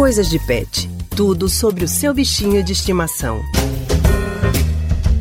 Coisas de Pet. Tudo sobre o seu bichinho de estimação.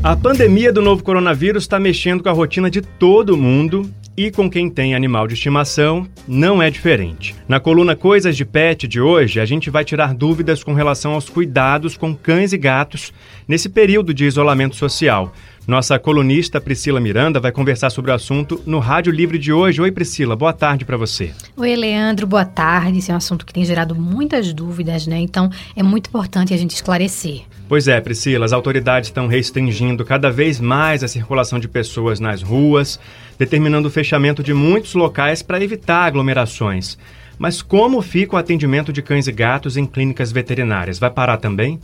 A pandemia do novo coronavírus está mexendo com a rotina de todo mundo e com quem tem animal de estimação não é diferente. Na coluna Coisas de Pet de hoje, a gente vai tirar dúvidas com relação aos cuidados com cães e gatos nesse período de isolamento social. Nossa colunista Priscila Miranda vai conversar sobre o assunto no Rádio Livre de hoje. Oi, Priscila, boa tarde para você. Oi, Leandro, boa tarde. Esse é um assunto que tem gerado muitas dúvidas, né? Então é muito importante a gente esclarecer. Pois é, Priscila, as autoridades estão restringindo cada vez mais a circulação de pessoas nas ruas, determinando o fechamento de muitos locais para evitar aglomerações. Mas como fica o atendimento de cães e gatos em clínicas veterinárias? Vai parar também?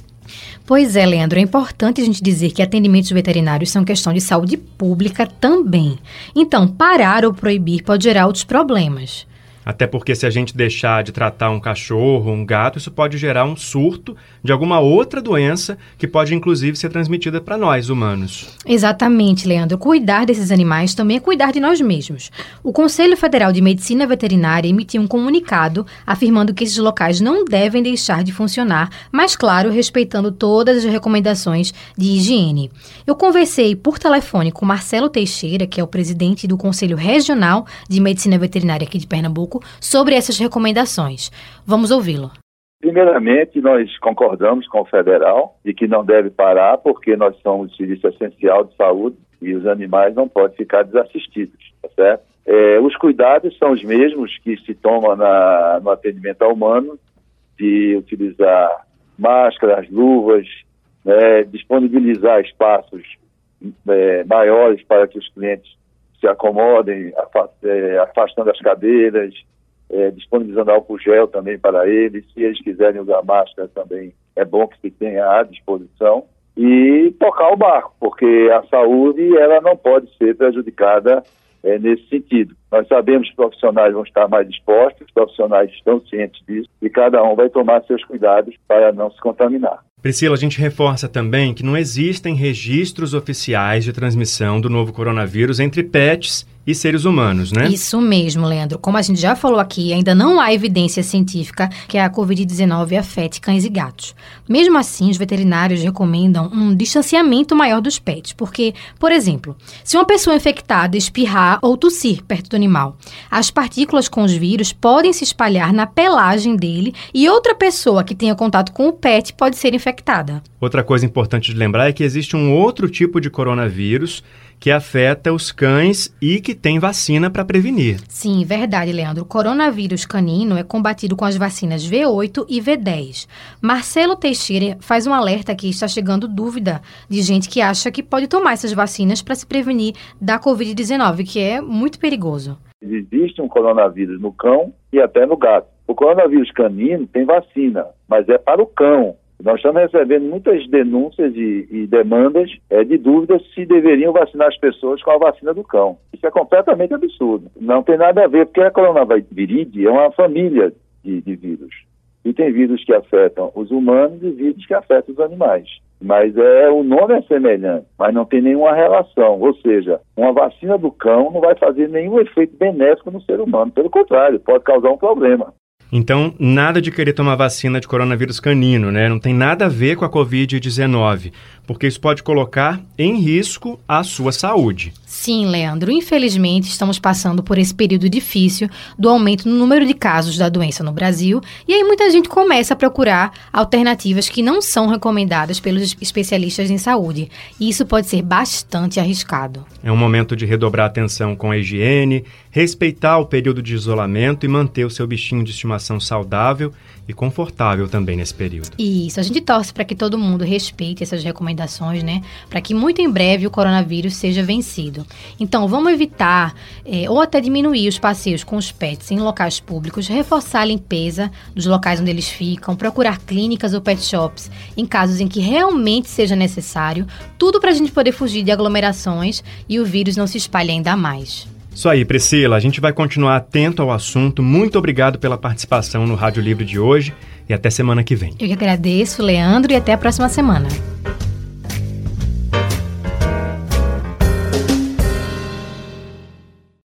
Pois é, Leandro, é importante a gente dizer que atendimentos veterinários são questão de saúde pública também. Então, parar ou proibir pode gerar outros problemas. Até porque se a gente deixar de tratar um cachorro, um gato, isso pode gerar um surto de alguma outra doença que pode inclusive ser transmitida para nós, humanos. Exatamente, Leandro. Cuidar desses animais também é cuidar de nós mesmos. O Conselho Federal de Medicina Veterinária emitiu um comunicado afirmando que esses locais não devem deixar de funcionar, mas claro, respeitando todas as recomendações de higiene. Eu conversei por telefone com Marcelo Teixeira, que é o presidente do Conselho Regional de Medicina Veterinária aqui de Pernambuco sobre essas recomendações. Vamos ouvi-lo. Primeiramente, nós concordamos com o federal de que não deve parar porque nós somos serviço essencial de saúde e os animais não podem ficar desassistidos, tá certo? É, os cuidados são os mesmos que se tomam na, no atendimento ao humano, de utilizar máscaras, luvas, né, disponibilizar espaços é, maiores para que os clientes se acomodem, é, afastando as cadeiras, é, disponibilizando álcool gel também para eles. Se eles quiserem usar máscara também, é bom que se tenha à disposição. E tocar o barco, porque a saúde ela não pode ser prejudicada é, nesse sentido. Nós sabemos que os profissionais vão estar mais dispostos, os profissionais estão cientes disso, e cada um vai tomar seus cuidados para não se contaminar. Priscila, a gente reforça também que não existem registros oficiais de transmissão do novo coronavírus entre pets e seres humanos, né? Isso mesmo, Leandro. Como a gente já falou aqui, ainda não há evidência científica que a Covid-19 afete cães e gatos. Mesmo assim, os veterinários recomendam um distanciamento maior dos pets, porque, por exemplo, se uma pessoa infectada espirrar ou tossir perto do animal, as partículas com os vírus podem se espalhar na pelagem dele e outra pessoa que tenha contato com o pet pode ser infectada. Outra coisa importante de lembrar é que existe um outro tipo de coronavírus que afeta os cães e que tem vacina para prevenir. Sim, verdade, Leandro. O coronavírus canino é combatido com as vacinas V8 e V10. Marcelo Teixeira faz um alerta que está chegando dúvida de gente que acha que pode tomar essas vacinas para se prevenir da Covid-19, que é muito perigoso. Existe um coronavírus no cão e até no gato. O coronavírus canino tem vacina, mas é para o cão. Nós estamos recebendo muitas denúncias e, e demandas é, de dúvidas se deveriam vacinar as pessoas com a vacina do cão. Isso é completamente absurdo. Não tem nada a ver, porque a coronavíride é uma família de, de vírus. E tem vírus que afetam os humanos e vírus que afetam os animais. Mas é o nome é semelhante, mas não tem nenhuma relação. Ou seja, uma vacina do cão não vai fazer nenhum efeito benéfico no ser humano. Pelo contrário, pode causar um problema. Então, nada de querer tomar vacina de coronavírus canino, né? Não tem nada a ver com a Covid-19, porque isso pode colocar em risco a sua saúde. Sim, Leandro. Infelizmente, estamos passando por esse período difícil do aumento no número de casos da doença no Brasil, e aí muita gente começa a procurar alternativas que não são recomendadas pelos especialistas em saúde. E isso pode ser bastante arriscado. É um momento de redobrar atenção com a higiene, respeitar o período de isolamento e manter o seu bichinho de estimação saudável e confortável também nesse período. Isso, a gente torce para que todo mundo respeite essas recomendações, né? Para que muito em breve o coronavírus seja vencido. Então, vamos evitar é, ou até diminuir os passeios com os pets em locais públicos, reforçar a limpeza dos locais onde eles ficam, procurar clínicas ou pet shops em casos em que realmente seja necessário, tudo para a gente poder fugir de aglomerações e o vírus não se espalhe ainda mais. Isso aí, Priscila. A gente vai continuar atento ao assunto. Muito obrigado pela participação no Rádio Livre de hoje e até semana que vem. Eu que agradeço, Leandro, e até a próxima semana.